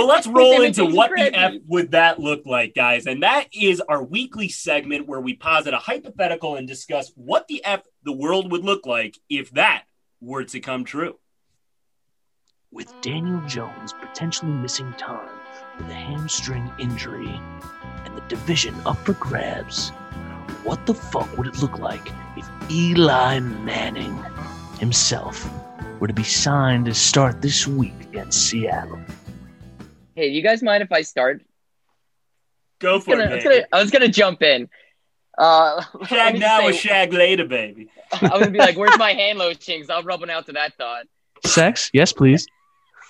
But let's roll into Imitation what the F would that look like, guys. And that is our weekly segment where we posit a hypothetical and discuss what the F the world would look like if that were to come true. With Daniel Jones potentially missing time with a hamstring injury and the division up for grabs, what the fuck would it look like if Eli Manning himself were to be signed to start this week against Seattle? Hey, you guys mind if I start? Go for gonna, I it, was baby. gonna, I was gonna jump in. Uh, Shag me now or shag later, baby. I'm gonna be like, "Where's my hand lotion?" Because I'll rub one out to that thought. Sex? Yes, please.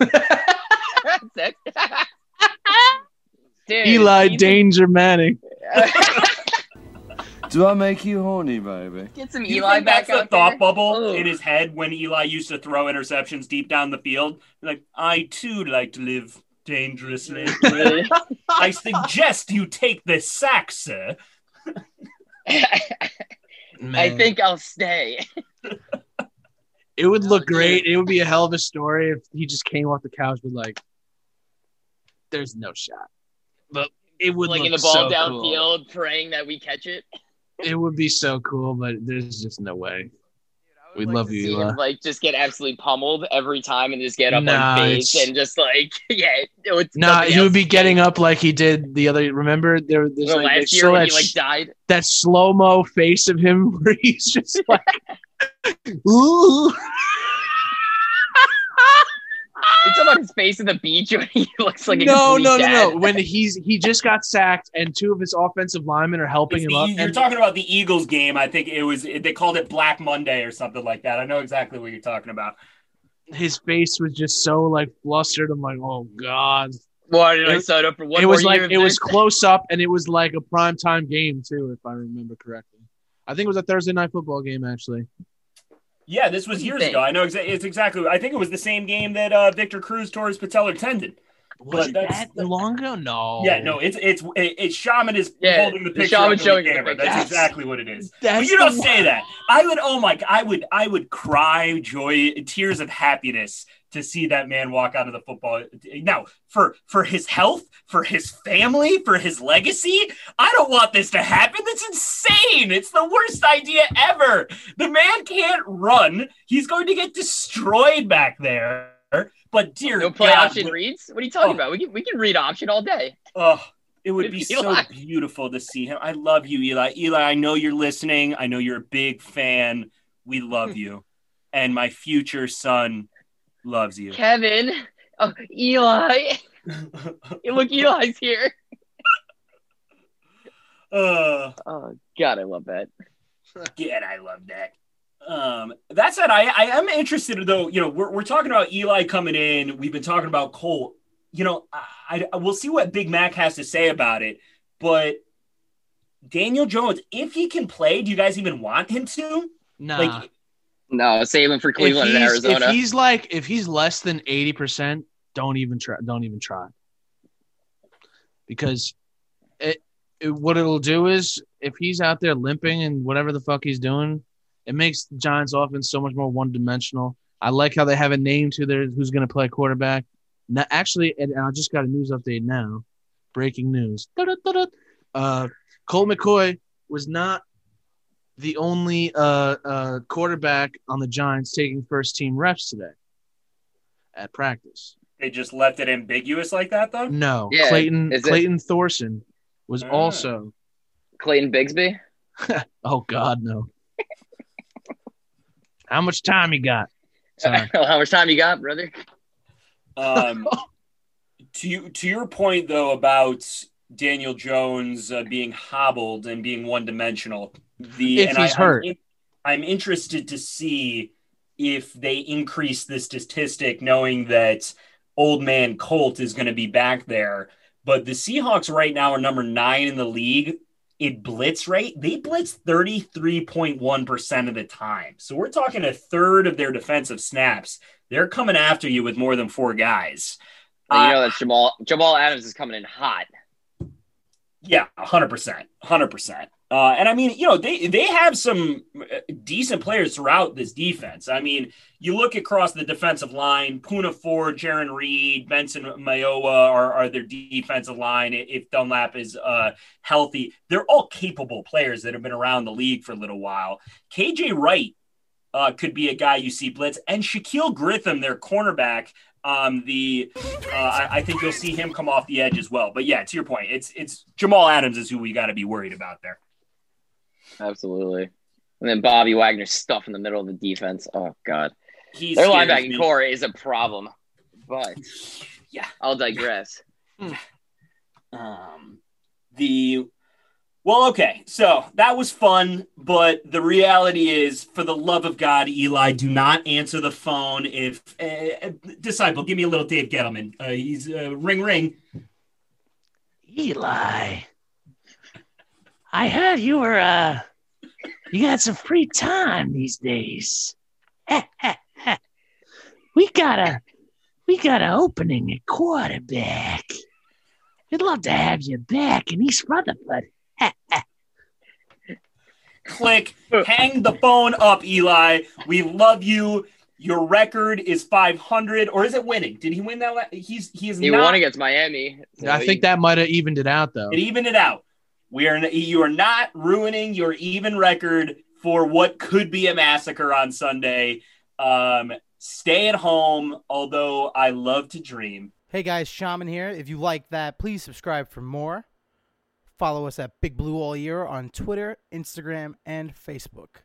Sex. Dude, Eli he's- Danger Manning. Do I make you horny, baby? Get some You Eli think back that's the out thought there. bubble Ugh. in his head when Eli used to throw interceptions deep down the field? Like, I too like to live dangerously. I suggest you take this sack, sir. I think I'll stay. it would look great. It would be a hell of a story if he just came off the couch with like, "There's no shot," but it would like look in the ball so downfield, Cool. praying that we catch it. It would be so cool, but there's just no way. We like love to you, him, like just get absolutely pummeled every time and just get up Nah, on face and just like yeah. Would, Nah, he would be getting up like he did the other. Remember there? There's Well, like, last year when that, he like died. that slow mo face of him where he's just like, ooh. It's about his face at the beach when he looks like a no, no, no, dad. no. When he's he just got sacked and two of his offensive linemen are helping It's him the- up. you're and- talking about the Eagles game. I think it was they called it Black Monday or something like that. I know exactly what you're talking about. his face was just so like flustered. I'm like, oh god. Why did I It- sign up for one it was like year of it was close up and it was like a prime time game too, if I remember correctly. I think it was a Thursday night football game actually. Yeah, this was What do you years think? ago. I know exa- it's exactly. I think it was the same game that uh, Victor Cruz tore his patellar tendon. Was But that's- that long ago? No. Yeah, no, it's it's it- it's Shaman is Yeah, holding the the picture Shaman up showing the the camera. That's, That's- exactly what it is. But you don't one. say that. I would. Oh my! I would. I would cry joy, tears of happiness to see that man walk out of the football. Now, for for his health, for his family, for his legacy, I don't want this to happen. That's insane. It's the worst idea ever. The man can't run. He's going to get destroyed back there. But dear no play God, option reads. What are you talking Oh. about? We can we can read option all day. Oh, it would be so beautiful to see him. I love you, Eli. Eli, I know you're listening. I know you're a big fan. We love you. And my future son loves you. Kevin, oh Eli, look, Eli's here. uh, Oh God, I love that. yeah, I love that. Um, that said, I, I am interested though. You know, we're, we're talking about Eli coming in. We've been talking about Colt. You know, I, I we'll see what Big Mac has to say about it. But Daniel Jones, if he can play, do you guys even want him to? Nah. Like, No, save him for Cleveland and Arizona. if he's like if he's less than eighty percent, don't even try. Don't even try. Because it, it what it'll do is if he's out there limping and whatever the fuck he's doing, it makes the Giants offense so much more one dimensional. I like how they have a name to their who's going to play quarterback. Now, actually, and, I just got a news update now. Breaking news. Uh, Colt McCoy was not the only uh, uh, quarterback on the Giants taking first team reps today at practice. They just left it ambiguous like that, though. No, Yeah, Clayton is it- Clayton Thorson was Ah. also. Clayton Bigsby. Oh God, no. How much time you got? How much time you got, brother? Um, to you, to your point though about Daniel Jones uh, being hobbled and being one dimensional. The If and he's I, hurt. I'm, I'm interested to see if they increase the statistic, knowing that old man Colt is going to be back there. But the Seahawks right now are number nine in the league. It blitz rate, they blitz 33.1% of the time. So we're talking a third of their defensive snaps. They're coming after you with more than four guys. And you Uh, know that Jamal Jamal Adams is coming in hot. yeah, 100%. 100%. Uh, and I mean, you know, they they have some uh, decent players throughout this defense. I mean, you look across the defensive line: Poona Ford, Jarran Reed, Benson Mayowa are, are their defensive line. If Dunlap is uh, healthy, they're all capable players that have been around the league for a little while. KJ Wright uh, could be a guy you see blitz, and Shaquill Griffin, their cornerback. Um, the uh, I, I think you'll see him come off the edge as well. But yeah, to your point, it's it's Jamal Adams is who we got to be worried about there. Absolutely. And then Bobby Wagner's stuff in the middle of the defense. Oh God, He's their linebacking corps is a problem. But Yeah. I'll digress. Um, the well, okay, so that was fun, but the reality is, for the love of God, Eli, do not answer the phone. If uh, disciple, give me a little Dave Gettleman. Uh, he's uh, ring ring. Eli, I heard you were uh you got some free time these days. we got a we got an opening at quarterback. We'd love to have you back in East Rutherford. Click, hang the phone up, Eli. We love you. Your record is 500, or is it winning? Did he win that? La- he's he is He not. won against Miami. so I he- think that might have evened it out though. It evened it out. We are you are not ruining your even record for what could be a massacre on Sunday. Um, stay at home, although I love to dream. Hey guys, Shaman here. If you like that, please subscribe for more. Follow us at Big Blue All Year on Twitter, Instagram, and Facebook.